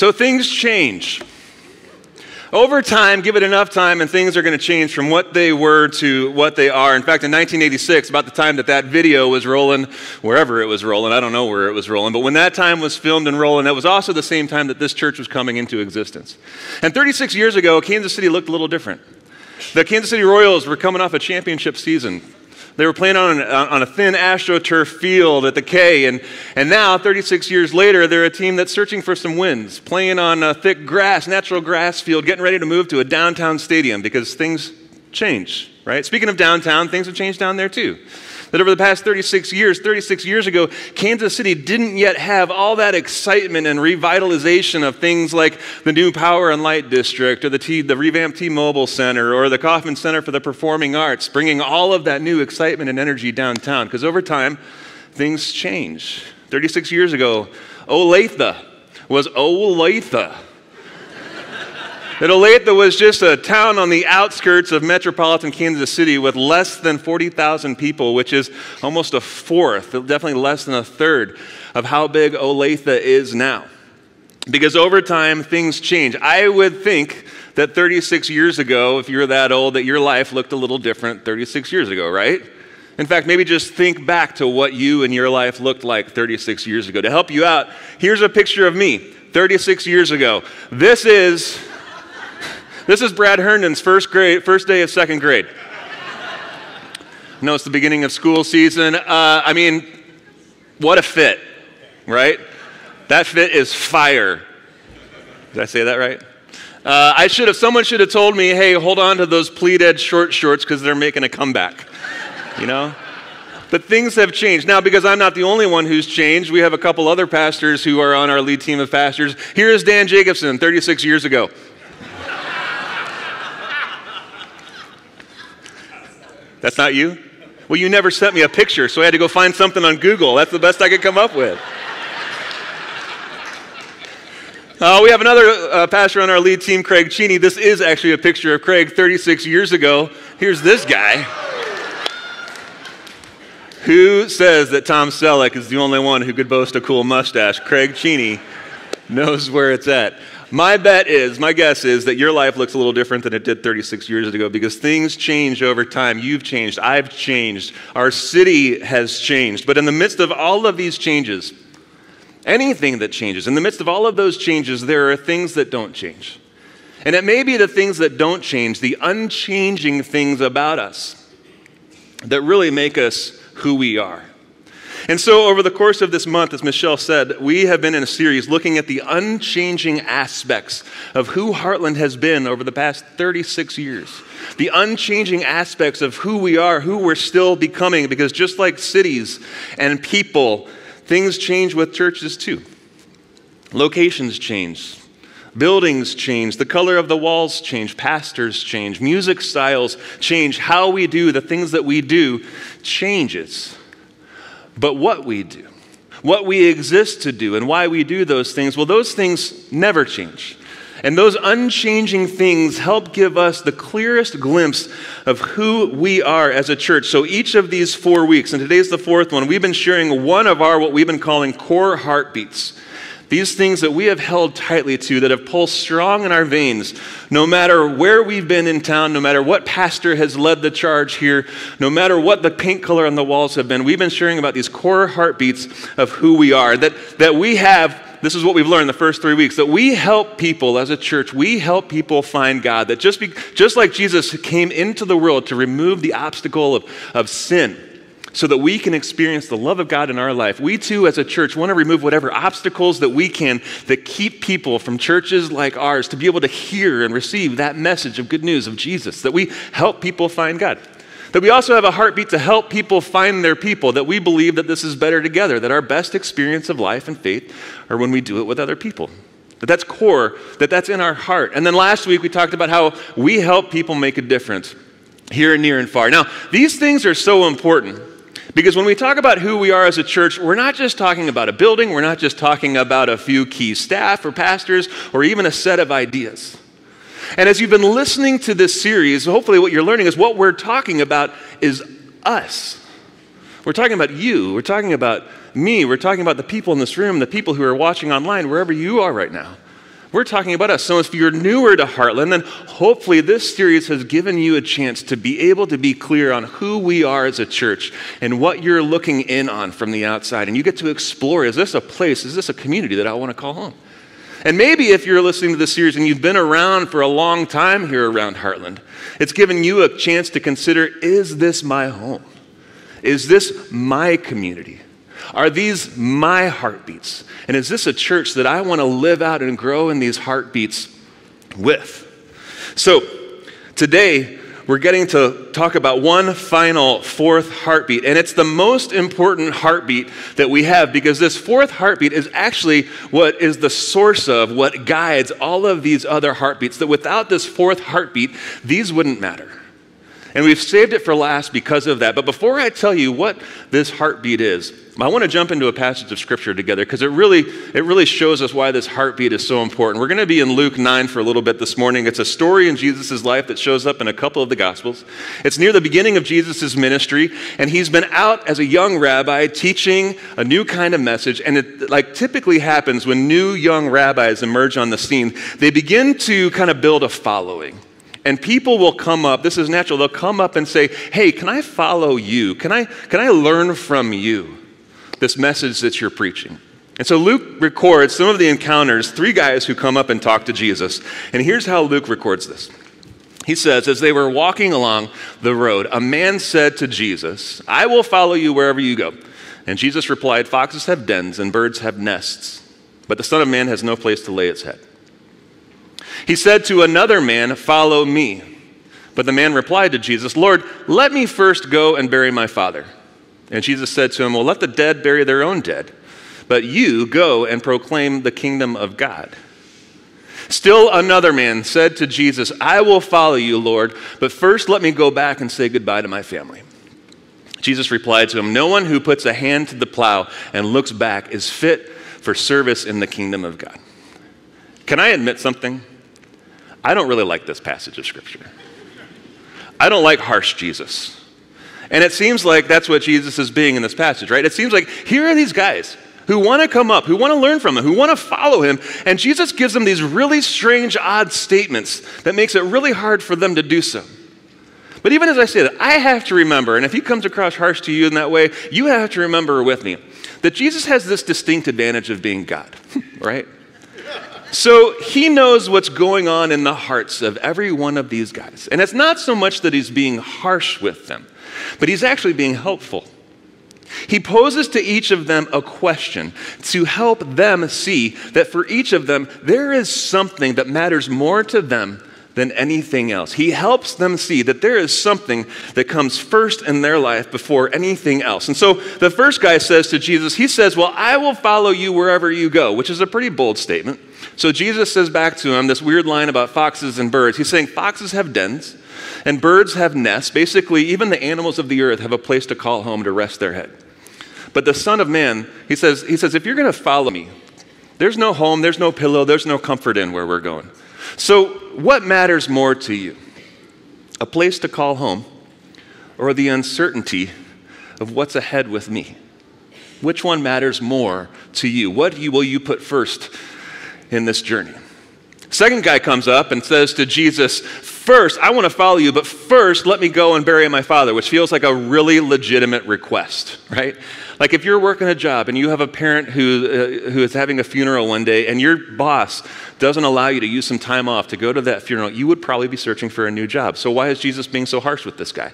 So things change. Over time, give it enough time, and things are going to change from what they were to what they are. In fact, in 1986, about the time that that video was rolling, wherever it was rolling, I don't know where it was rolling, but when that time was filmed and rolling, that was also the same time that this church was coming into existence. And 36 years ago, Kansas City looked a little different. The Kansas City Royals were coming off a championship season. They were playing on, an, on a thin AstroTurf field at the K, and, and now, 36 years later, they're a team that's searching for some wins, playing on a thick grass, natural grass field, getting ready to move to a downtown stadium because things change, right? Speaking of downtown, things have changed down there too that over the past 36 years, 36 years ago, Kansas City didn't yet have all that excitement and revitalization of things like the new Power and Light District or the, T, the revamped T-Mobile Center or the Kauffman Center for the Performing Arts, bringing all of that new excitement and energy downtown. Because over time, things change. 36 years ago, Olathe was Olathe that Olathe was just a town on the outskirts of metropolitan Kansas City with less than 40,000 people, which is almost a fourth, definitely less than a third of how big Olathe is now. Because over time, things change. I would think that 36 years ago, if you're that old, that your life looked a little different 36 years ago, right? In fact, maybe just think back to what you and your life looked like 36 years ago. To help you out, here's a picture of me 36 years ago. This is this is Brad Herndon's first grade, first day of second grade. no, it's the beginning of school season. Uh, I mean, what a fit, right? That fit is fire. Did I say that right? Uh, I should have. Someone should have told me, "Hey, hold on to those pleated short shorts because they're making a comeback." You know. But things have changed. Now, because I'm not the only one who's changed, we have a couple other pastors who are on our lead team of pastors. Here is Dan Jacobson, 36 years ago. That's not you? Well, you never sent me a picture, so I had to go find something on Google. That's the best I could come up with. Uh, we have another uh, pastor on our lead team, Craig Cheney. This is actually a picture of Craig 36 years ago. Here's this guy. Who says that Tom Selleck is the only one who could boast a cool mustache? Craig Cheney knows where it's at. My bet is, my guess is that your life looks a little different than it did 36 years ago because things change over time. You've changed. I've changed. Our city has changed. But in the midst of all of these changes, anything that changes, in the midst of all of those changes, there are things that don't change. And it may be the things that don't change, the unchanging things about us, that really make us who we are. And so, over the course of this month, as Michelle said, we have been in a series looking at the unchanging aspects of who Heartland has been over the past 36 years. The unchanging aspects of who we are, who we're still becoming, because just like cities and people, things change with churches too. Locations change, Buildings change, the color of the walls change, pastors change, music styles change, how we do the things that we do changes. But what we do, what we exist to do, and why we do those things, well, those things never change. And those unchanging things help give us the clearest glimpse of who we are as a church. So each of these four weeks, and today's the fourth one, we've been sharing one of our, what we've been calling core heartbeats. These things that we have held tightly to, that have pulsed strong in our veins, no matter where we've been in town, no matter what pastor has led the charge here, no matter what the paint color on the walls have been, we've been sharing about these core heartbeats of who we are. That, that we have, this is what we've learned the first three weeks, that we help people as a church, we help people find God. That just, be, just like Jesus came into the world to remove the obstacle of, of sin, so that we can experience the love of God in our life. We too, as a church, want to remove whatever obstacles that we can that keep people from churches like ours to be able to hear and receive that message of good news of Jesus, that we help people find God. That we also have a heartbeat to help people find their people, that we believe that this is better together, that our best experience of life and faith are when we do it with other people. That that's core, that that's in our heart. And then last week we talked about how we help people make a difference here and near and far. Now, these things are so important because when we talk about who we are as a church, we're not just talking about a building, we're not just talking about a few key staff or pastors or even a set of ideas. And as you've been listening to this series, hopefully what you're learning is what we're talking about is us. We're talking about you. We're talking about me. We're talking about the people in this room, the people who are watching online, wherever you are right now. We're talking about us. So if you're newer to Heartland, then hopefully this series has given you a chance to be able to be clear on who we are as a church and what you're looking in on from the outside. And you get to explore is this a place, is this a community that I want to call home? And maybe if you're listening to this series and you've been around for a long time here around Heartland, it's given you a chance to consider is this my home? Is this my community? Are these my heartbeats? And is this a church that I want to live out and grow in these heartbeats with? So, today, we're getting to talk about one final fourth heartbeat. And it's the most important heartbeat that we have because this fourth heartbeat is actually what is the source of what guides all of these other heartbeats. That without this fourth heartbeat, these wouldn't matter. And we've saved it for last because of that. But before I tell you what this heartbeat is, I want to jump into a passage of scripture together because it really, it really shows us why this heartbeat is so important. We're going to be in Luke 9 for a little bit this morning. It's a story in Jesus' life that shows up in a couple of the Gospels. It's near the beginning of Jesus' ministry, and he's been out as a young rabbi teaching a new kind of message. And it like typically happens when new young rabbis emerge on the scene, they begin to kind of build a following. And people will come up, this is natural, they'll come up and say, Hey, can I follow you? Can I, can I learn from you this message that you're preaching? And so Luke records some of the encounters, three guys who come up and talk to Jesus. And here's how Luke records this. He says, As they were walking along the road, a man said to Jesus, I will follow you wherever you go. And Jesus replied, Foxes have dens and birds have nests, but the Son of Man has no place to lay its head. He said to another man, Follow me. But the man replied to Jesus, Lord, let me first go and bury my father. And Jesus said to him, Well, let the dead bury their own dead, but you go and proclaim the kingdom of God. Still another man said to Jesus, I will follow you, Lord, but first let me go back and say goodbye to my family. Jesus replied to him, No one who puts a hand to the plow and looks back is fit for service in the kingdom of God. Can I admit something? I don't really like this passage of Scripture. I don't like harsh Jesus. And it seems like that's what Jesus is being in this passage, right? It seems like here are these guys who want to come up, who want to learn from him, who want to follow him, and Jesus gives them these really strange, odd statements that makes it really hard for them to do so. But even as I say that, I have to remember, and if he comes across harsh to you in that way, you have to remember with me that Jesus has this distinct advantage of being God, right? So he knows what's going on in the hearts of every one of these guys. And it's not so much that he's being harsh with them, but he's actually being helpful. He poses to each of them a question to help them see that for each of them, there is something that matters more to them than anything else. He helps them see that there is something that comes first in their life before anything else. And so the first guy says to Jesus, He says, Well, I will follow you wherever you go, which is a pretty bold statement. So Jesus says back to him this weird line about foxes and birds. He's saying foxes have dens and birds have nests. Basically, even the animals of the earth have a place to call home to rest their head. But the Son of Man, he says, he says if you're going to follow me, there's no home, there's no pillow, there's no comfort in where we're going. So, what matters more to you? A place to call home or the uncertainty of what's ahead with me? Which one matters more to you? What will you put first in this journey? Second guy comes up and says to Jesus, First, I want to follow you, but first, let me go and bury my father, which feels like a really legitimate request, right? Like if you're working a job and you have a parent who, uh, who is having a funeral one day and your boss doesn't allow you to use some time off to go to that funeral, you would probably be searching for a new job. So why is Jesus being so harsh with this guy?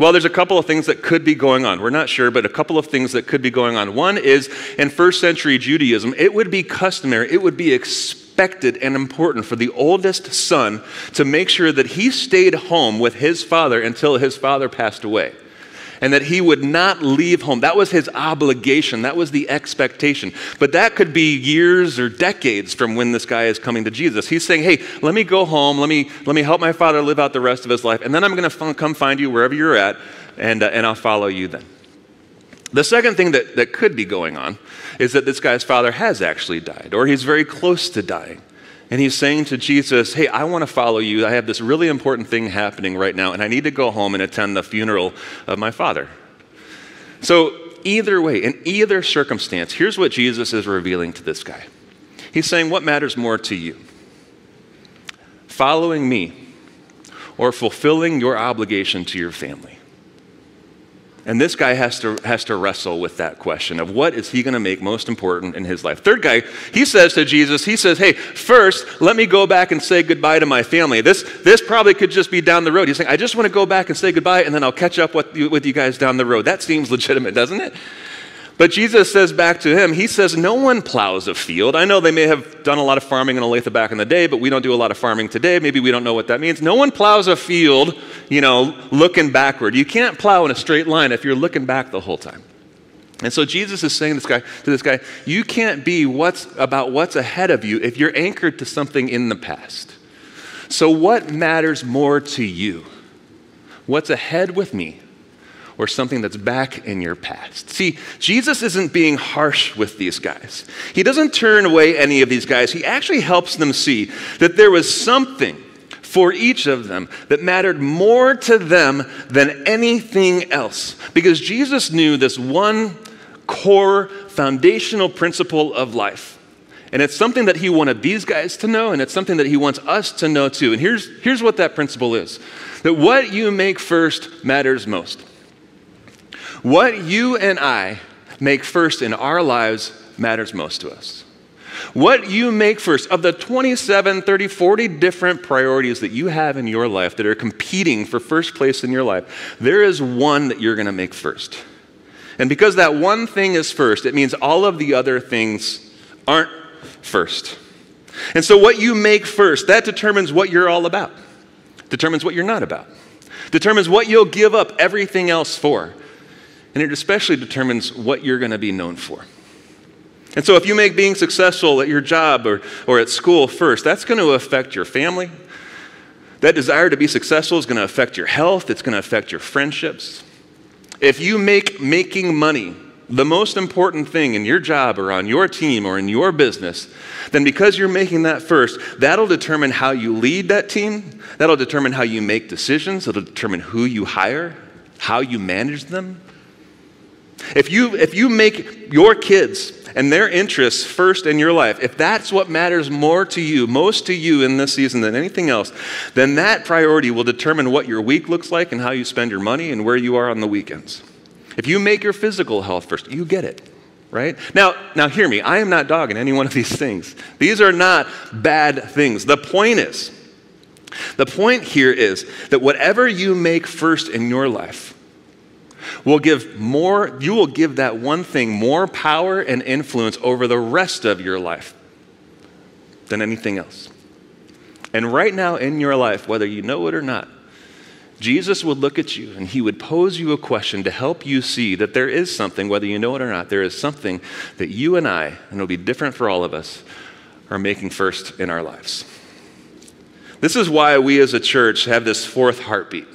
Well, there's a couple of things that could be going on. We're not sure, but a couple of things that could be going on. One is in first century Judaism, it would be customary, it would be expected and important for the oldest son to make sure that he stayed home with his father until his father passed away and that he would not leave home. That was his obligation, that was the expectation. But that could be years or decades from when this guy is coming to Jesus. He's saying, Hey, let me go home, let me, let me help my father live out the rest of his life, and then I'm going to come find you wherever you're at, and, uh, and I'll follow you then. The second thing that, that could be going on is that this guy's father has actually died, or he's very close to dying. And he's saying to Jesus, Hey, I want to follow you. I have this really important thing happening right now, and I need to go home and attend the funeral of my father. So, either way, in either circumstance, here's what Jesus is revealing to this guy He's saying, What matters more to you? Following me or fulfilling your obligation to your family? And this guy has to, has to wrestle with that question of what is he going to make most important in his life. Third guy, he says to Jesus, he says, Hey, first, let me go back and say goodbye to my family. This, this probably could just be down the road. He's saying, I just want to go back and say goodbye, and then I'll catch up with you, with you guys down the road. That seems legitimate, doesn't it? But Jesus says back to him, He says, No one plows a field. I know they may have done a lot of farming in Olathe back in the day, but we don't do a lot of farming today. Maybe we don't know what that means. No one plows a field, you know, looking backward. You can't plow in a straight line if you're looking back the whole time. And so Jesus is saying this guy, to this guy, you can't be what's about what's ahead of you if you're anchored to something in the past. So what matters more to you? What's ahead with me or something that's back in your past. See, Jesus isn't being harsh with these guys. He doesn't turn away any of these guys. He actually helps them see that there was something for each of them that mattered more to them than anything else. Because Jesus knew this one core foundational principle of life. And it's something that he wanted these guys to know, and it's something that he wants us to know too. And here's, here's what that principle is that what you make first matters most. What you and I make first in our lives matters most to us. What you make first, of the 27, 30, 40 different priorities that you have in your life that are competing for first place in your life, there is one that you're going to make first. And because that one thing is first, it means all of the other things aren't first. And so, what you make first, that determines what you're all about, determines what you're not about, determines what you'll give up everything else for. And it especially determines what you're going to be known for. And so, if you make being successful at your job or, or at school first, that's going to affect your family. That desire to be successful is going to affect your health, it's going to affect your friendships. If you make making money the most important thing in your job or on your team or in your business, then because you're making that first, that'll determine how you lead that team. That'll determine how you make decisions. It'll determine who you hire, how you manage them, if you, if you make your kids and their interests first in your life, if that's what matters more to you, most to you in this season than anything else, then that priority will determine what your week looks like and how you spend your money and where you are on the weekends. If you make your physical health first, you get it, right? Now, now hear me. I am not dogging any one of these things. These are not bad things. The point is, the point here is that whatever you make first in your life, will give more, you will give that one thing more power and influence over the rest of your life than anything else. And right now in your life, whether you know it or not, Jesus would look at you and he would pose you a question to help you see that there is something, whether you know it or not, there is something that you and I, and it'll be different for all of us, are making first in our lives. This is why we as a church have this fourth heartbeat.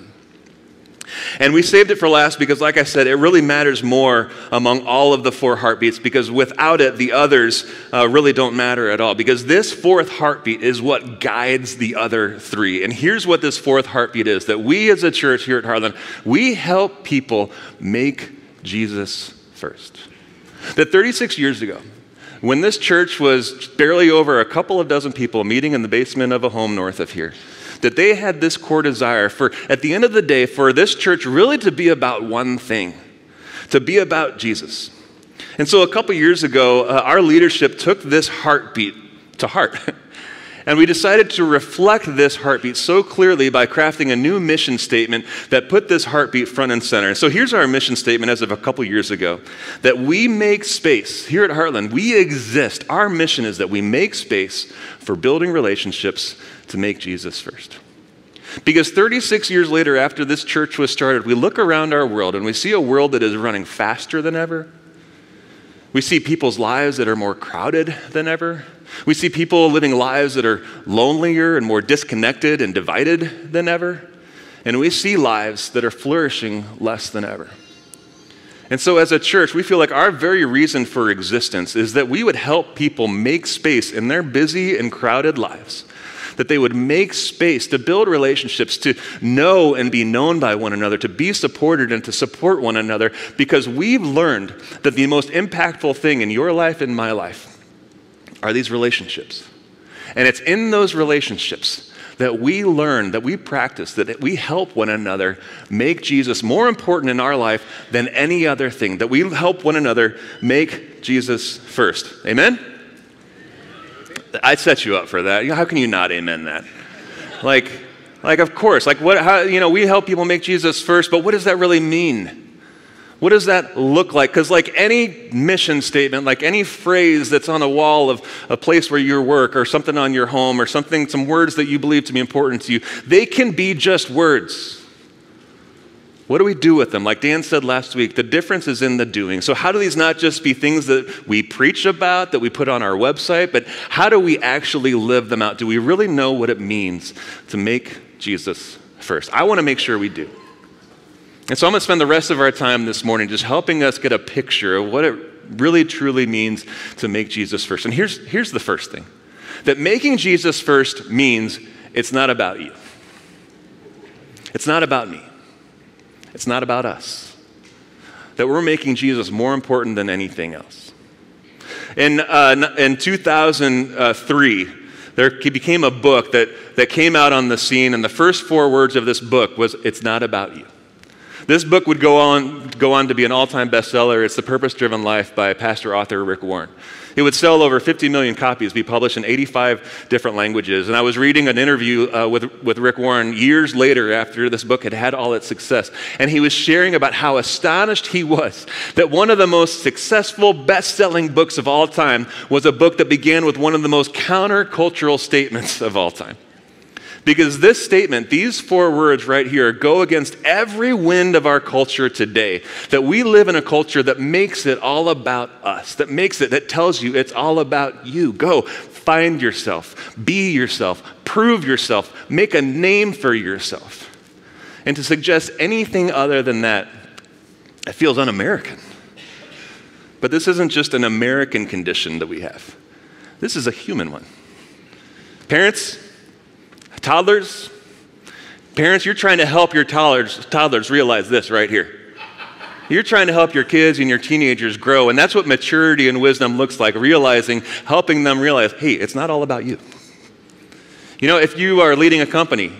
And we saved it for last because, like I said, it really matters more among all of the four heartbeats because without it, the others uh, really don't matter at all. Because this fourth heartbeat is what guides the other three. And here's what this fourth heartbeat is that we as a church here at Heartland, we help people make Jesus first. That 36 years ago, when this church was barely over a couple of dozen people meeting in the basement of a home north of here, that they had this core desire for, at the end of the day, for this church really to be about one thing to be about Jesus. And so a couple years ago, uh, our leadership took this heartbeat to heart. And we decided to reflect this heartbeat so clearly by crafting a new mission statement that put this heartbeat front and center. So here's our mission statement as of a couple years ago that we make space here at Heartland. We exist. Our mission is that we make space for building relationships to make Jesus first. Because 36 years later, after this church was started, we look around our world and we see a world that is running faster than ever. We see people's lives that are more crowded than ever. We see people living lives that are lonelier and more disconnected and divided than ever. And we see lives that are flourishing less than ever. And so, as a church, we feel like our very reason for existence is that we would help people make space in their busy and crowded lives that they would make space to build relationships, to know and be known by one another, to be supported and to support one another, because we've learned that the most impactful thing in your life and my life are these relationships. And it's in those relationships that we learn, that we practice, that we help one another make Jesus more important in our life than any other thing, that we help one another make Jesus first. Amen? I set you up for that. How can you not amen that? Like, like of course, like what, how, you know, we help people make Jesus first, but what does that really mean? What does that look like? Because, like any mission statement, like any phrase that's on a wall of a place where you work or something on your home or something, some words that you believe to be important to you, they can be just words. What do we do with them? Like Dan said last week, the difference is in the doing. So, how do these not just be things that we preach about, that we put on our website, but how do we actually live them out? Do we really know what it means to make Jesus first? I want to make sure we do. And so I'm going to spend the rest of our time this morning just helping us get a picture of what it really truly means to make Jesus first. And here's, here's the first thing that making Jesus first means it's not about you, it's not about me, it's not about us. That we're making Jesus more important than anything else. In, uh, in 2003, there became a book that, that came out on the scene, and the first four words of this book was, It's not about you. This book would go on, go on to be an all time bestseller. It's The Purpose Driven Life by pastor author Rick Warren. It would sell over 50 million copies, be published in 85 different languages. And I was reading an interview uh, with, with Rick Warren years later after this book had had all its success. And he was sharing about how astonished he was that one of the most successful, best selling books of all time was a book that began with one of the most countercultural statements of all time. Because this statement, these four words right here, go against every wind of our culture today. That we live in a culture that makes it all about us, that makes it, that tells you it's all about you. Go find yourself, be yourself, prove yourself, make a name for yourself. And to suggest anything other than that, it feels un American. But this isn't just an American condition that we have, this is a human one. Parents, Toddlers, parents, you're trying to help your toddlers, toddlers realize this right here. You're trying to help your kids and your teenagers grow, and that's what maturity and wisdom looks like realizing, helping them realize, hey, it's not all about you. You know, if you are leading a company,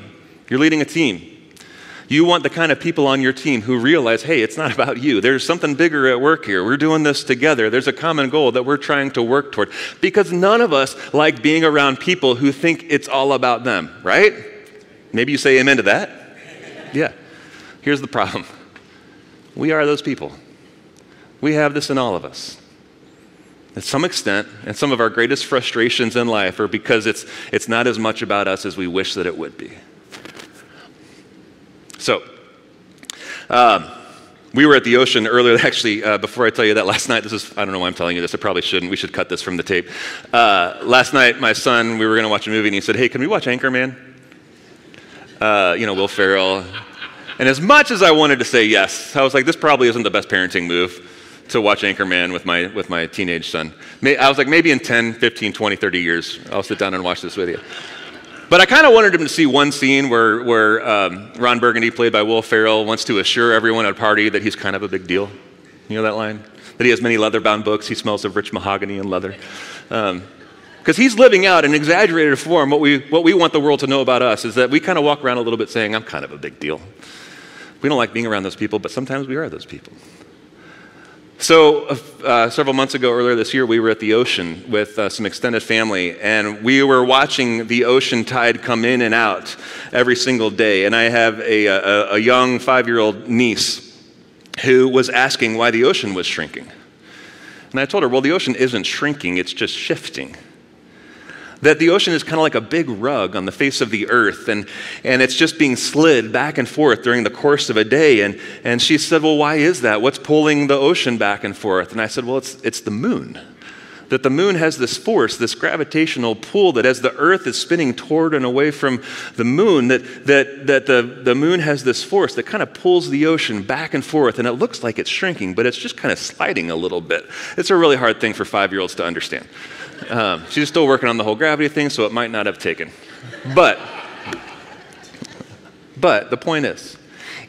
you're leading a team, you want the kind of people on your team who realize, hey, it's not about you. There's something bigger at work here. We're doing this together. There's a common goal that we're trying to work toward. Because none of us like being around people who think it's all about them, right? Maybe you say amen to that? Yeah. Here's the problem we are those people. We have this in all of us. To some extent, and some of our greatest frustrations in life are because it's, it's not as much about us as we wish that it would be. So, um, we were at the ocean earlier. Actually, uh, before I tell you that, last night, this is, I don't know why I'm telling you this. I probably shouldn't. We should cut this from the tape. Uh, last night, my son, we were going to watch a movie, and he said, Hey, can we watch Anchorman? Uh, you know, Will Ferrell. And as much as I wanted to say yes, I was like, This probably isn't the best parenting move to watch Anchorman with my, with my teenage son. I was like, maybe in 10, 15, 20, 30 years, I'll sit down and watch this with you. But I kind of wanted him to see one scene where, where um, Ron Burgundy, played by Will Ferrell, wants to assure everyone at a party that he's kind of a big deal. You know that line? That he has many leather bound books, he smells of rich mahogany and leather. Because um, he's living out in exaggerated form what we, what we want the world to know about us is that we kind of walk around a little bit saying, I'm kind of a big deal. We don't like being around those people, but sometimes we are those people. So, uh, several months ago, earlier this year, we were at the ocean with uh, some extended family, and we were watching the ocean tide come in and out every single day. And I have a, a, a young five year old niece who was asking why the ocean was shrinking. And I told her, well, the ocean isn't shrinking, it's just shifting that the ocean is kind of like a big rug on the face of the earth, and, and it's just being slid back and forth during the course of a day. And, and she said, Well, why is that? What's pulling the ocean back and forth? And I said, Well, it's, it's the moon. That the moon has this force, this gravitational pull, that as the earth is spinning toward and away from the moon, that, that, that the, the moon has this force that kind of pulls the ocean back and forth. And it looks like it's shrinking, but it's just kind of sliding a little bit. It's a really hard thing for five year olds to understand. Um, she's still working on the whole gravity thing, so it might not have taken. But, but the point is,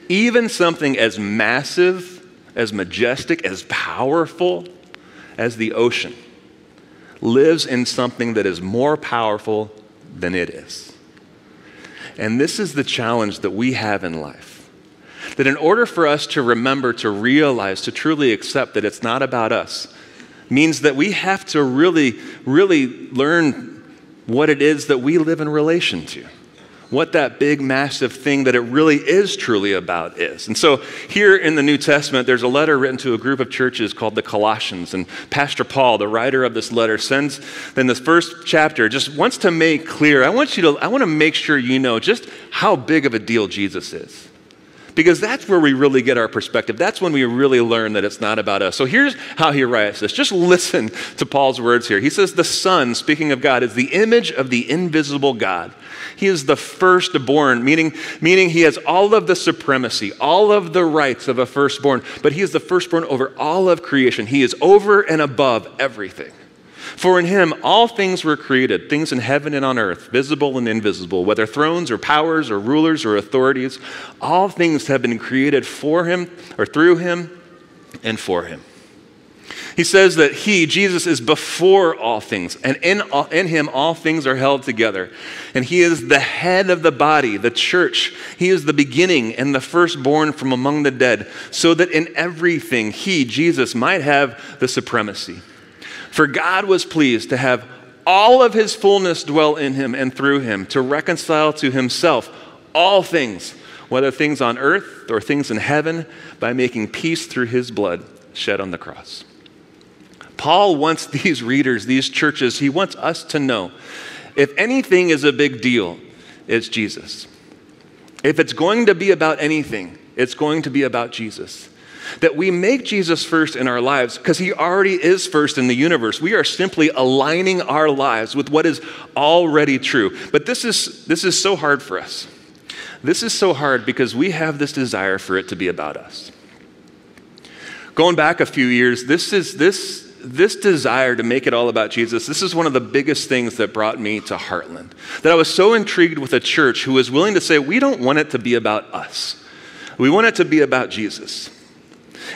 even something as massive, as majestic, as powerful as the ocean, lives in something that is more powerful than it is. And this is the challenge that we have in life. That in order for us to remember, to realize, to truly accept that it's not about us, means that we have to really, really learn what it is that we live in relation to what that big, massive thing that it really is truly about is. And so, here in the New Testament, there's a letter written to a group of churches called the Colossians. And Pastor Paul, the writer of this letter, sends in this first chapter, just wants to make clear I want you to, I want to make sure you know just how big of a deal Jesus is. Because that's where we really get our perspective. That's when we really learn that it's not about us. So here's how he writes this. Just listen to Paul's words here. He says, The Son, speaking of God, is the image of the invisible God he is the firstborn, meaning, meaning he has all of the supremacy, all of the rights of a firstborn, but he is the firstborn over all of creation. He is over and above everything. For in him all things were created, things in heaven and on earth, visible and invisible, whether thrones or powers or rulers or authorities, all things have been created for him or through him and for him. He says that he, Jesus, is before all things, and in, all, in him all things are held together. And he is the head of the body, the church. He is the beginning and the firstborn from among the dead, so that in everything he, Jesus, might have the supremacy. For God was pleased to have all of his fullness dwell in him and through him, to reconcile to himself all things, whether things on earth or things in heaven, by making peace through his blood shed on the cross. Paul wants these readers, these churches, he wants us to know if anything is a big deal, it's Jesus. If it's going to be about anything, it's going to be about Jesus. That we make Jesus first in our lives because he already is first in the universe. We are simply aligning our lives with what is already true. But this is, this is so hard for us. This is so hard because we have this desire for it to be about us. Going back a few years, this is this this desire to make it all about Jesus, this is one of the biggest things that brought me to Heartland. That I was so intrigued with a church who was willing to say, we don't want it to be about us, we want it to be about Jesus.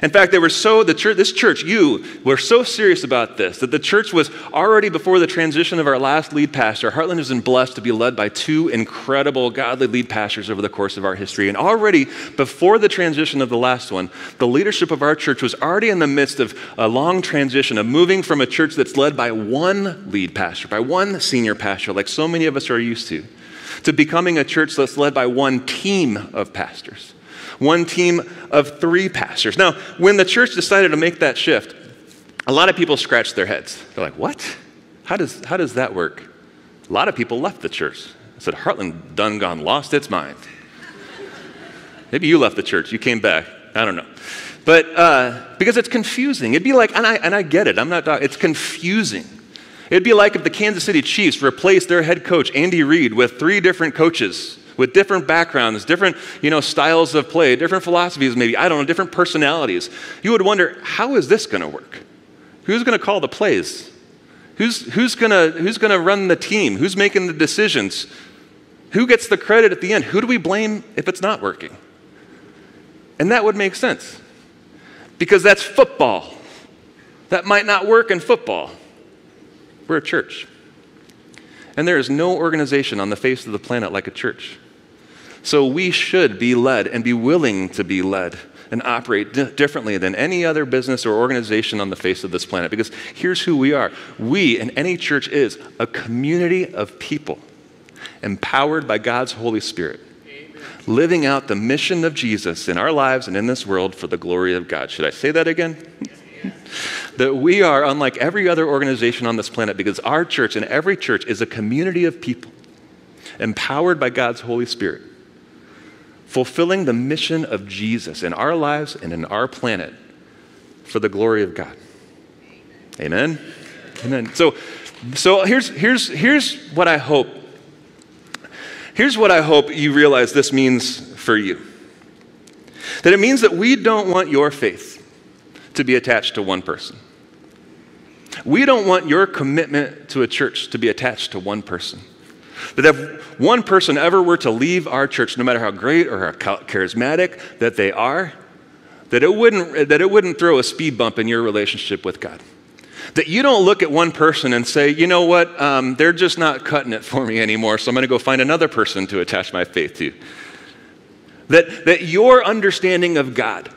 In fact, they were so, the church, this church, you, were so serious about this that the church was already before the transition of our last lead pastor. Heartland has been blessed to be led by two incredible godly lead pastors over the course of our history. And already before the transition of the last one, the leadership of our church was already in the midst of a long transition of moving from a church that's led by one lead pastor, by one senior pastor, like so many of us are used to, to becoming a church that's led by one team of pastors one team of three pastors. Now, when the church decided to make that shift, a lot of people scratched their heads. They're like, what? How does, how does that work? A lot of people left the church. I said, Heartland done gone, lost its mind. Maybe you left the church, you came back. I don't know. But uh, because it's confusing. It'd be like, and I, and I get it, I'm not, it's confusing. It'd be like if the Kansas City Chiefs replaced their head coach, Andy Reid, with three different coaches with different backgrounds, different you know, styles of play, different philosophies, maybe, I don't know, different personalities. You would wonder, how is this going to work? Who's going to call the plays? Who's, who's going who's going to run the team? Who's making the decisions? Who gets the credit at the end? Who do we blame if it's not working? And that would make sense because that's football. That might not work in football. We're a church. And there is no organization on the face of the planet like a church. So we should be led and be willing to be led and operate differently than any other business or organization on the face of this planet. Because here's who we are we, and any church is, a community of people empowered by God's Holy Spirit, Amen. living out the mission of Jesus in our lives and in this world for the glory of God. Should I say that again? that we are unlike every other organization on this planet because our church and every church is a community of people empowered by God's Holy Spirit fulfilling the mission of Jesus in our lives and in our planet for the glory of God. Amen. Amen. So, so here's, here's, here's what I hope. Here's what I hope you realize this means for you. That it means that we don't want your faith to be attached to one person. We don't want your commitment to a church to be attached to one person. That if one person ever were to leave our church, no matter how great or how charismatic that they are, that it wouldn't, that it wouldn't throw a speed bump in your relationship with God. That you don't look at one person and say, you know what, um, they're just not cutting it for me anymore, so I'm going to go find another person to attach my faith to. That, that your understanding of God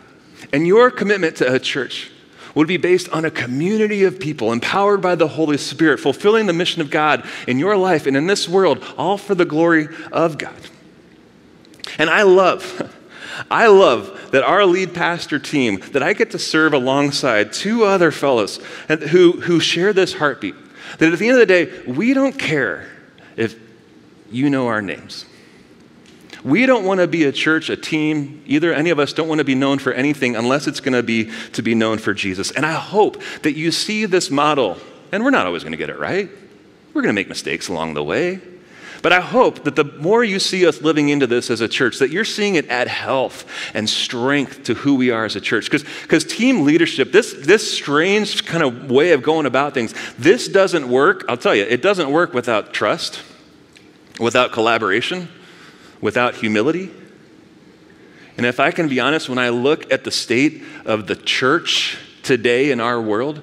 and your commitment to a church would be based on a community of people empowered by the Holy Spirit, fulfilling the mission of God in your life and in this world, all for the glory of God. And I love, I love that our lead pastor team, that I get to serve alongside two other fellows who, who share this heartbeat. That at the end of the day, we don't care if you know our names. We don't want to be a church, a team, either any of us don't want to be known for anything unless it's going to be to be known for Jesus. And I hope that you see this model, and we're not always going to get it right. We're going to make mistakes along the way. But I hope that the more you see us living into this as a church, that you're seeing it add health and strength to who we are as a church. Because team leadership, this, this strange kind of way of going about things, this doesn't work. I'll tell you, it doesn't work without trust, without collaboration, without humility. And if I can be honest, when I look at the state of the church today in our world,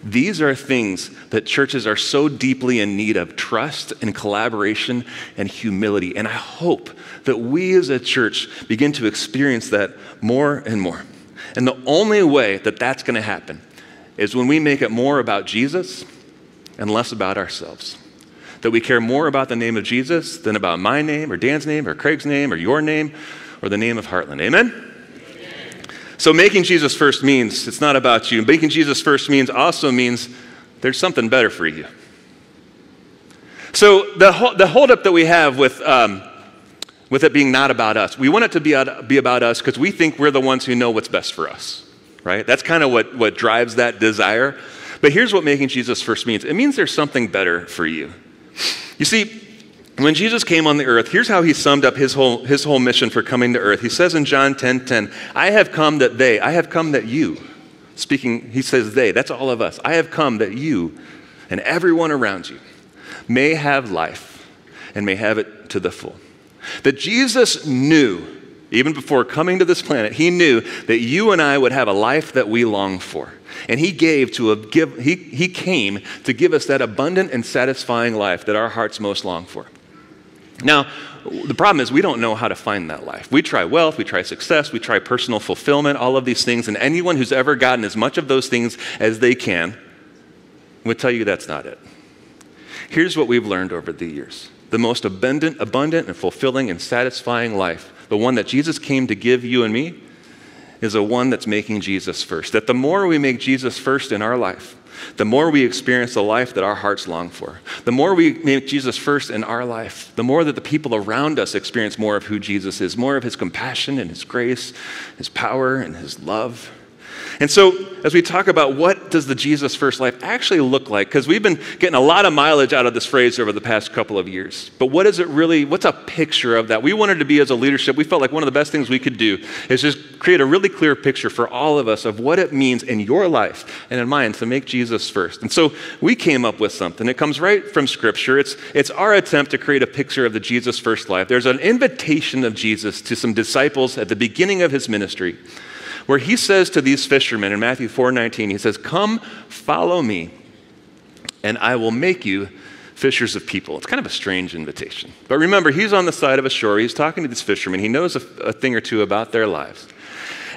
these are things that churches are so deeply in need of trust and collaboration and humility. And I hope that we as a church begin to experience that more and more. And the only way that that's going to happen is when we make it more about Jesus and less about ourselves. That we care more about the name of Jesus than about my name or Dan's name or Craig's name or your name or the name of Heartland. Amen? So, making Jesus first means it's not about you. Making Jesus first means also means there's something better for you. So, the, the holdup that we have with, um, with it being not about us, we want it to be, be about us because we think we're the ones who know what's best for us, right? That's kind of what, what drives that desire. But here's what making Jesus first means it means there's something better for you. You see, when Jesus came on the earth, here's how he summed up his whole, his whole mission for coming to earth. He says in John 10 10, I have come that they, I have come that you, speaking, he says they, that's all of us. I have come that you and everyone around you may have life and may have it to the full. That Jesus knew, even before coming to this planet, he knew that you and I would have a life that we long for. And he gave to a, give, he, he came to give us that abundant and satisfying life that our hearts most long for. Now, the problem is we don't know how to find that life. We try wealth, we try success, we try personal fulfillment, all of these things, and anyone who's ever gotten as much of those things as they can would tell you that's not it. Here's what we've learned over the years the most abundant, abundant and fulfilling and satisfying life, the one that Jesus came to give you and me, is a one that's making Jesus first. That the more we make Jesus first in our life, the more we experience the life that our hearts long for, the more we make Jesus first in our life, the more that the people around us experience more of who Jesus is, more of his compassion and his grace, his power and his love. And so, as we talk about what does the Jesus first life actually look like, because we've been getting a lot of mileage out of this phrase over the past couple of years. But what is it really? What's a picture of that? We wanted to be as a leadership, we felt like one of the best things we could do is just create a really clear picture for all of us of what it means in your life and in mine to make Jesus first. And so we came up with something. It comes right from Scripture. It's, it's our attempt to create a picture of the Jesus first life. There's an invitation of Jesus to some disciples at the beginning of his ministry where he says to these fishermen in Matthew 4:19, he says, "Come, follow me, and I will make you fishers of people." It's kind of a strange invitation. But remember, he's on the side of a shore. He's talking to these fishermen. He knows a, a thing or two about their lives.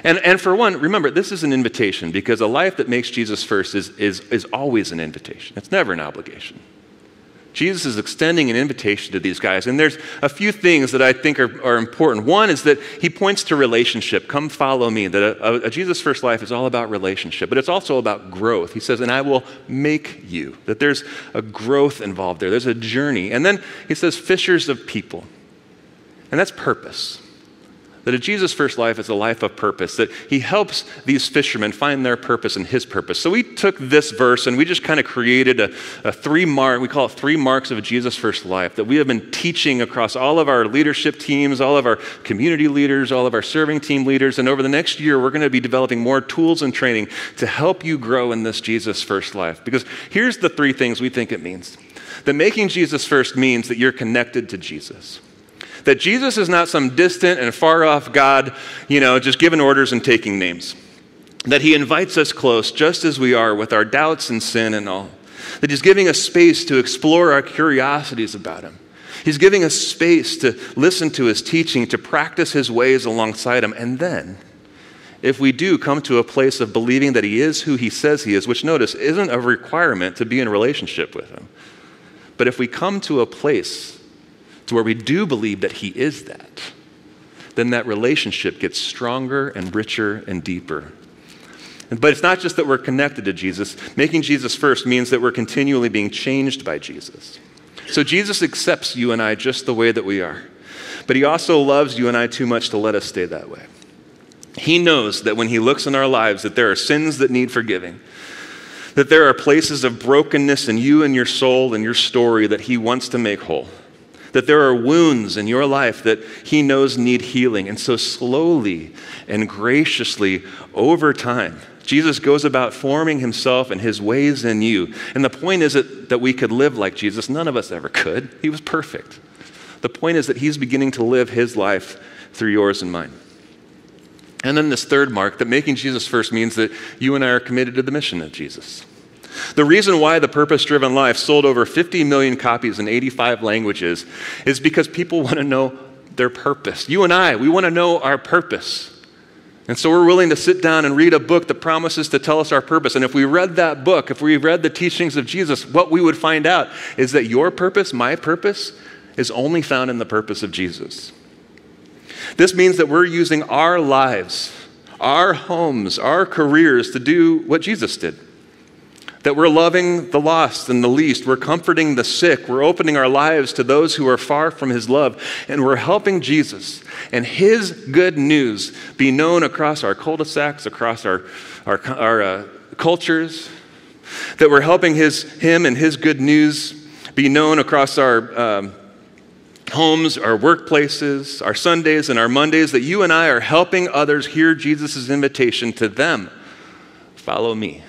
And, and for one, remember, this is an invitation because a life that makes Jesus first is, is, is always an invitation. It's never an obligation. Jesus is extending an invitation to these guys. And there's a few things that I think are, are important. One is that he points to relationship. Come follow me. That a, a, Jesus first life is all about relationship, but it's also about growth. He says, and I will make you. That there's a growth involved there, there's a journey. And then he says, fishers of people. And that's purpose. That a Jesus first life is a life of purpose, that he helps these fishermen find their purpose and his purpose. So we took this verse and we just kind of created a, a three mark, we call it three marks of a Jesus first life that we have been teaching across all of our leadership teams, all of our community leaders, all of our serving team leaders. And over the next year, we're going to be developing more tools and training to help you grow in this Jesus first life. Because here's the three things we think it means that making Jesus first means that you're connected to Jesus. That Jesus is not some distant and far off God, you know, just giving orders and taking names. that He invites us close just as we are with our doubts and sin and all. That He's giving us space to explore our curiosities about Him. He's giving us space to listen to His teaching, to practice His ways alongside Him. And then, if we do come to a place of believing that He is who He says He is, which notice isn't a requirement to be in relationship with Him, but if we come to a place to where we do believe that He is that, then that relationship gets stronger and richer and deeper. But it's not just that we're connected to Jesus. Making Jesus first means that we're continually being changed by Jesus. So Jesus accepts you and I just the way that we are. But he also loves you and I too much to let us stay that way. He knows that when he looks in our lives that there are sins that need forgiving, that there are places of brokenness in you and your soul and your story that he wants to make whole that there are wounds in your life that he knows need healing. And so, slowly and graciously, over time, Jesus goes about forming himself and his ways in you. And the point isn't that we could live like Jesus. None of us ever could. He was perfect. The point is that he's beginning to live his life through yours and mine. And then this third mark that making Jesus first means that you and I are committed to the mission of Jesus. The reason why the purpose driven life sold over 50 million copies in 85 languages is because people want to know their purpose. You and I, we want to know our purpose. And so we're willing to sit down and read a book that promises to tell us our purpose. And if we read that book, if we read the teachings of Jesus, what we would find out is that your purpose, my purpose, is only found in the purpose of Jesus. This means that we're using our lives, our homes, our careers to do what Jesus did that we're loving the lost and the least, we're comforting the sick, we're opening our lives to those who are far from His love, and we're helping Jesus and His good news be known across our cul de sacs, across our, our, our uh, cultures, that we're helping his, Him and His good news be known across our um, homes, our workplaces, our Sundays, and our Mondays, that you and I are helping others hear Jesus' invitation to them. Follow me.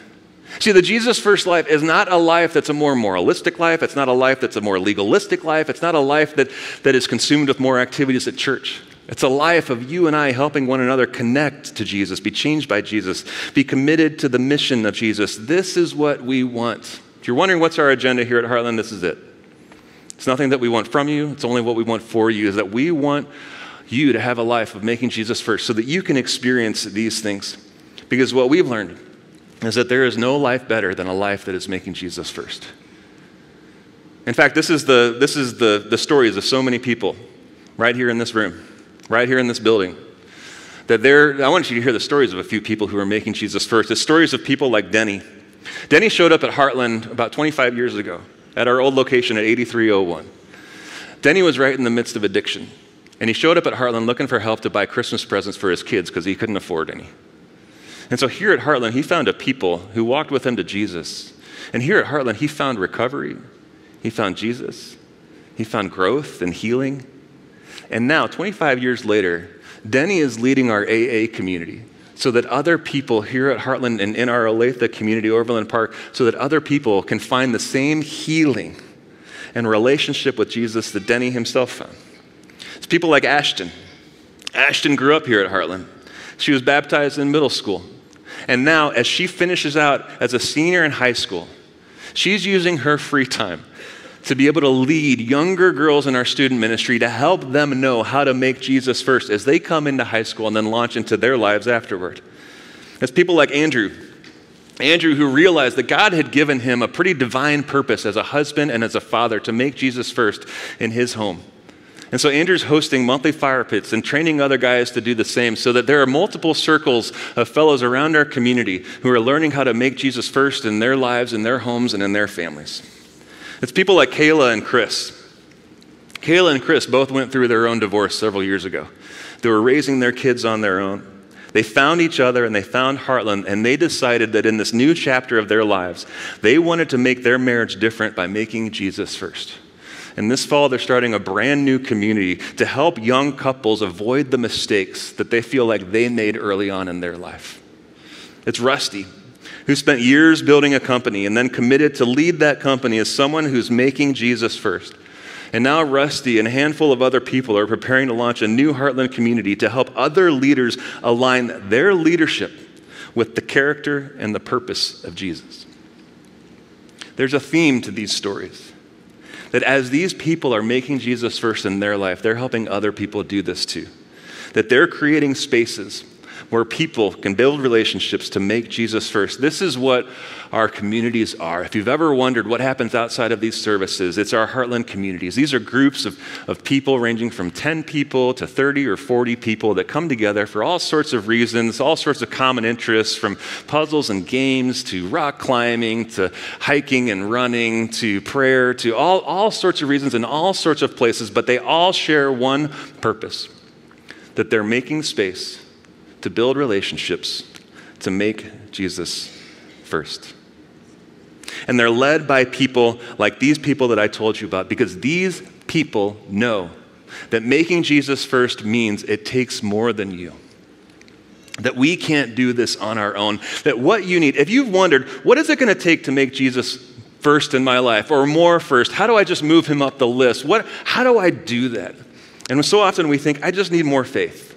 See, the Jesus first life is not a life that's a more moralistic life. It's not a life that's a more legalistic life. It's not a life that, that is consumed with more activities at church. It's a life of you and I helping one another connect to Jesus, be changed by Jesus, be committed to the mission of Jesus. This is what we want. If you're wondering what's our agenda here at Heartland, this is it. It's nothing that we want from you, it's only what we want for you, is that we want you to have a life of making Jesus first so that you can experience these things. Because what we've learned is that there is no life better than a life that is making Jesus first. In fact, this is the, this is the, the stories of so many people right here in this room, right here in this building. That there, I want you to hear the stories of a few people who are making Jesus first. The stories of people like Denny. Denny showed up at Heartland about 25 years ago at our old location at 8301. Denny was right in the midst of addiction. And he showed up at Heartland looking for help to buy Christmas presents for his kids because he couldn't afford any. And so here at Heartland, he found a people who walked with him to Jesus. And here at Heartland, he found recovery, he found Jesus, he found growth and healing. And now, 25 years later, Denny is leading our AA community so that other people here at Heartland and in our Olathe community, Overland Park, so that other people can find the same healing and relationship with Jesus that Denny himself found. It's people like Ashton. Ashton grew up here at Heartland. She was baptized in middle school. And now, as she finishes out as a senior in high school, she's using her free time to be able to lead younger girls in our student ministry to help them know how to make Jesus first as they come into high school and then launch into their lives afterward. It's people like Andrew. Andrew, who realized that God had given him a pretty divine purpose as a husband and as a father to make Jesus first in his home. And so Andrew's hosting monthly fire pits and training other guys to do the same so that there are multiple circles of fellows around our community who are learning how to make Jesus first in their lives, in their homes, and in their families. It's people like Kayla and Chris. Kayla and Chris both went through their own divorce several years ago. They were raising their kids on their own. They found each other and they found Heartland, and they decided that in this new chapter of their lives, they wanted to make their marriage different by making Jesus first. And this fall, they're starting a brand new community to help young couples avoid the mistakes that they feel like they made early on in their life. It's Rusty, who spent years building a company and then committed to lead that company as someone who's making Jesus first. And now Rusty and a handful of other people are preparing to launch a new Heartland community to help other leaders align their leadership with the character and the purpose of Jesus. There's a theme to these stories that as these people are making Jesus first in their life, they're helping other people do this too. That they're creating spaces where people can build relationships to make Jesus first. This is what our communities are. If you've ever wondered what happens outside of these services, it's our Heartland communities. These are groups of, of people ranging from 10 people to 30 or 40 people that come together for all sorts of reasons, all sorts of common interests, from puzzles and games to rock climbing to hiking and running to prayer to all, all sorts of reasons in all sorts of places, but they all share one purpose that they're making space to build relationships to make Jesus first. And they're led by people like these people that I told you about because these people know that making Jesus first means it takes more than you. That we can't do this on our own. That what you need, if you've wondered, what is it going to take to make Jesus first in my life or more first? How do I just move him up the list? What, how do I do that? And so often we think, I just need more faith.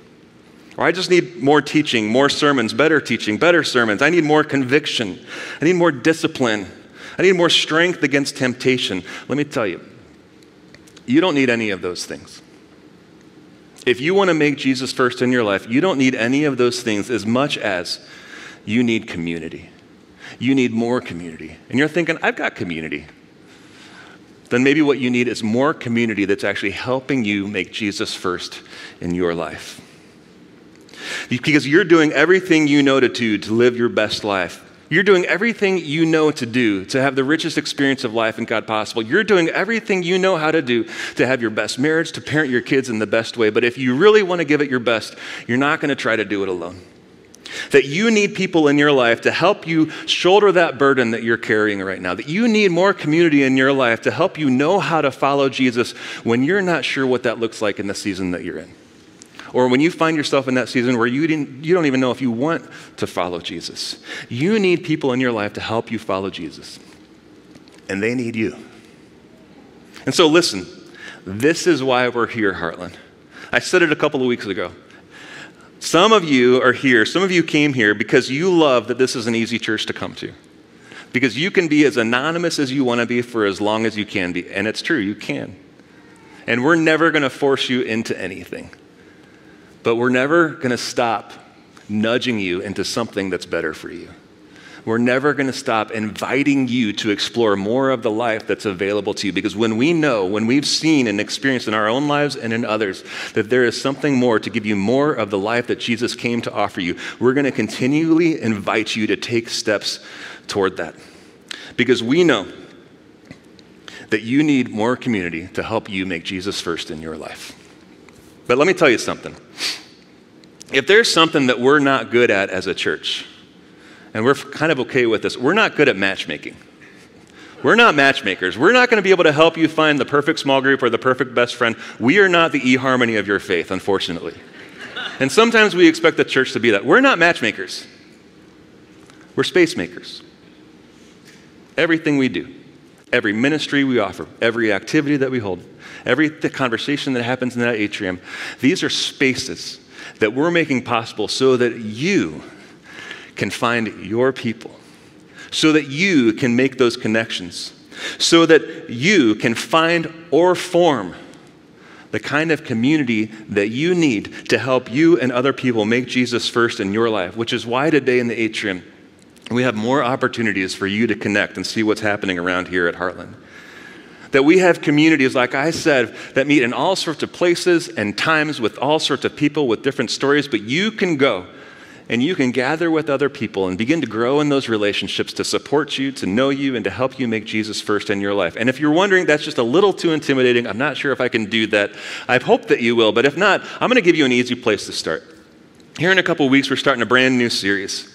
Or I just need more teaching, more sermons, better teaching, better sermons. I need more conviction. I need more discipline. I need more strength against temptation. Let me tell you, you don't need any of those things. If you want to make Jesus first in your life, you don't need any of those things as much as you need community. You need more community. And you're thinking, I've got community. Then maybe what you need is more community that's actually helping you make Jesus first in your life. Because you're doing everything you know to do to live your best life. You're doing everything you know to do to have the richest experience of life in God possible. You're doing everything you know how to do to have your best marriage, to parent your kids in the best way. But if you really want to give it your best, you're not going to try to do it alone. That you need people in your life to help you shoulder that burden that you're carrying right now. That you need more community in your life to help you know how to follow Jesus when you're not sure what that looks like in the season that you're in or when you find yourself in that season where you, didn't, you don't even know if you want to follow Jesus. You need people in your life to help you follow Jesus, and they need you. And so, listen, this is why we're here, Heartland. I said it a couple of weeks ago. Some of you are here, some of you came here because you love that this is an easy church to come to. Because you can be as anonymous as you want to be for as long as you can be. And it's true, you can. And we're never going to force you into anything. But we're never going to stop nudging you into something that's better for you. We're never going to stop inviting you to explore more of the life that's available to you because when we know, when we've seen and experienced in our own lives and in others that there is something more to give you more of the life that Jesus came to offer you, we're going to continually invite you to take steps toward that. Because we know that you need more community to help you make Jesus first in your life. But let me tell you something. If there's something that we're not good at as a church, and we're kind of okay with this, we're not good at matchmaking. We're not matchmakers. We're not going to be able to help you find the perfect small group or the perfect best friend. We are not the eHarmony of your faith, unfortunately. And sometimes we expect the church to be that. We're not matchmakers. We're space makers. Everything we do, every ministry we offer, every activity that we hold, every conversation that happens in that atrium, these are spaces that we're making possible so that you can find your people, so that you can make those connections, so that you can find or form the kind of community that you need to help you and other people make Jesus first in your life, which is why today in the atrium, we have more opportunities for you to connect and see what's happening around here at Heartland. That we have communities, like I said, that meet in all sorts of places and times with all sorts of people with different stories, but you can go and you can gather with other people and begin to grow in those relationships to support you, to know you, and to help you make Jesus first in your life. And if you're wondering that's just a little too intimidating, I'm not sure if I can do that. I hope that you will, but if not, I'm going to give you an easy place to start. Here in a couple weeks, we're starting a brand new series.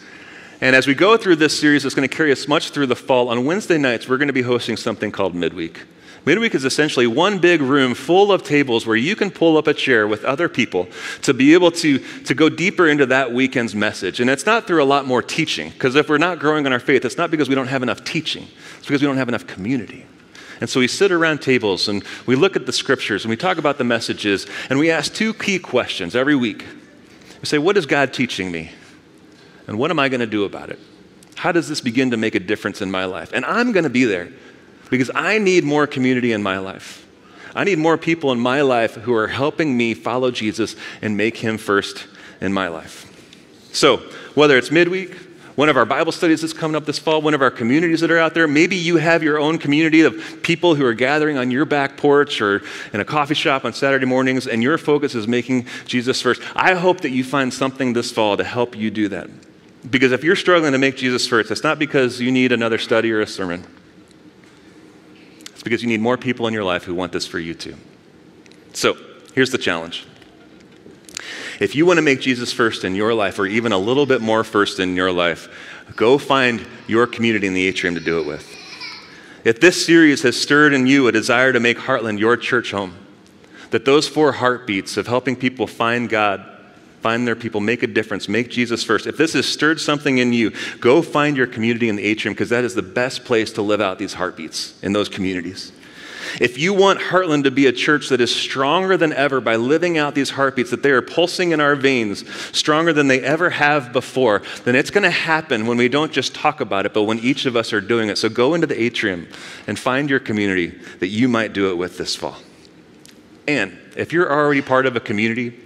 And as we go through this series, it's going to carry us much through the fall. On Wednesday nights, we're going to be hosting something called Midweek. Midweek is essentially one big room full of tables where you can pull up a chair with other people to be able to, to go deeper into that weekend's message. And it's not through a lot more teaching, because if we're not growing in our faith, it's not because we don't have enough teaching, it's because we don't have enough community. And so we sit around tables and we look at the scriptures and we talk about the messages and we ask two key questions every week. We say, What is God teaching me? And what am I going to do about it? How does this begin to make a difference in my life? And I'm going to be there because I need more community in my life. I need more people in my life who are helping me follow Jesus and make him first in my life. So, whether it's midweek, one of our Bible studies that's coming up this fall, one of our communities that are out there. Maybe you have your own community of people who are gathering on your back porch or in a coffee shop on Saturday mornings, and your focus is making Jesus first. I hope that you find something this fall to help you do that. Because if you're struggling to make Jesus first, it's not because you need another study or a sermon. Because you need more people in your life who want this for you too. So, here's the challenge if you want to make Jesus first in your life, or even a little bit more first in your life, go find your community in the atrium to do it with. If this series has stirred in you a desire to make Heartland your church home, that those four heartbeats of helping people find God, find their people, make a difference, make Jesus first. If this has stirred something in you, go find your community in the atrium because that is the best place to live out these heartbeats in those communities. If you want Heartland to be a church that is stronger than ever by living out these heartbeats, that they are pulsing in our veins stronger than they ever have before, then it's going to happen when we don't just talk about it, but when each of us are doing it. So go into the atrium and find your community that you might do it with this fall. And if you're already part of a community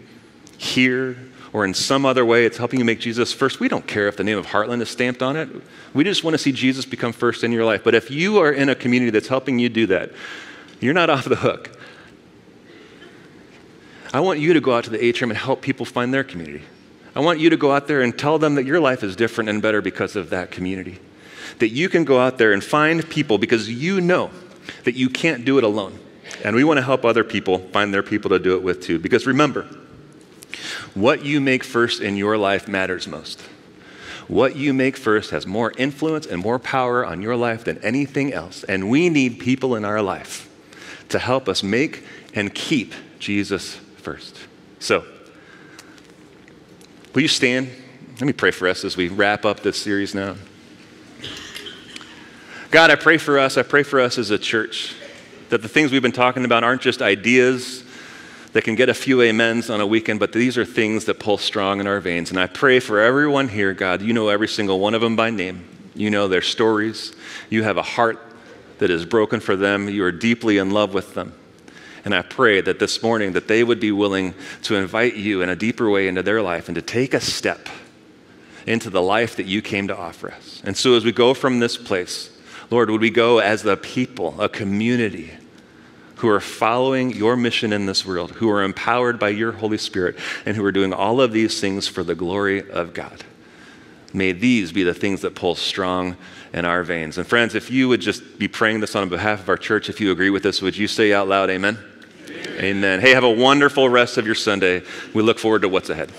here or in some other way it's helping you make Jesus first, we don't care if the name of Heartland is stamped on it. We just want to see Jesus become first in your life. But if you are in a community that's helping you do that, you're not off the hook. I want you to go out to the atrium and help people find their community. I want you to go out there and tell them that your life is different and better because of that community. That you can go out there and find people because you know that you can't do it alone. And we want to help other people find their people to do it with too. Because remember, what you make first in your life matters most. What you make first has more influence and more power on your life than anything else. And we need people in our life to help us make and keep Jesus first. So, will you stand? Let me pray for us as we wrap up this series now. God, I pray for us. I pray for us as a church that the things we've been talking about aren't just ideas that can get a few amens on a weekend, but these are things that pull strong in our veins. And I pray for everyone here, God. You know every single one of them by name. You know their stories. You have a heart that is broken for them. You are deeply in love with them. And I pray that this morning that they would be willing to invite you in a deeper way into their life and to take a step into the life that you came to offer us. And so as we go from this place, Lord, would we go as the people, a community who are following your mission in this world, who are empowered by your Holy Spirit, and who are doing all of these things for the glory of God. May these be the things that pull strong in our veins. And friends, if you would just be praying this on behalf of our church, if you agree with this, would you say out loud, Amen? Amen. amen. Hey, have a wonderful rest of your Sunday. We look forward to what's ahead.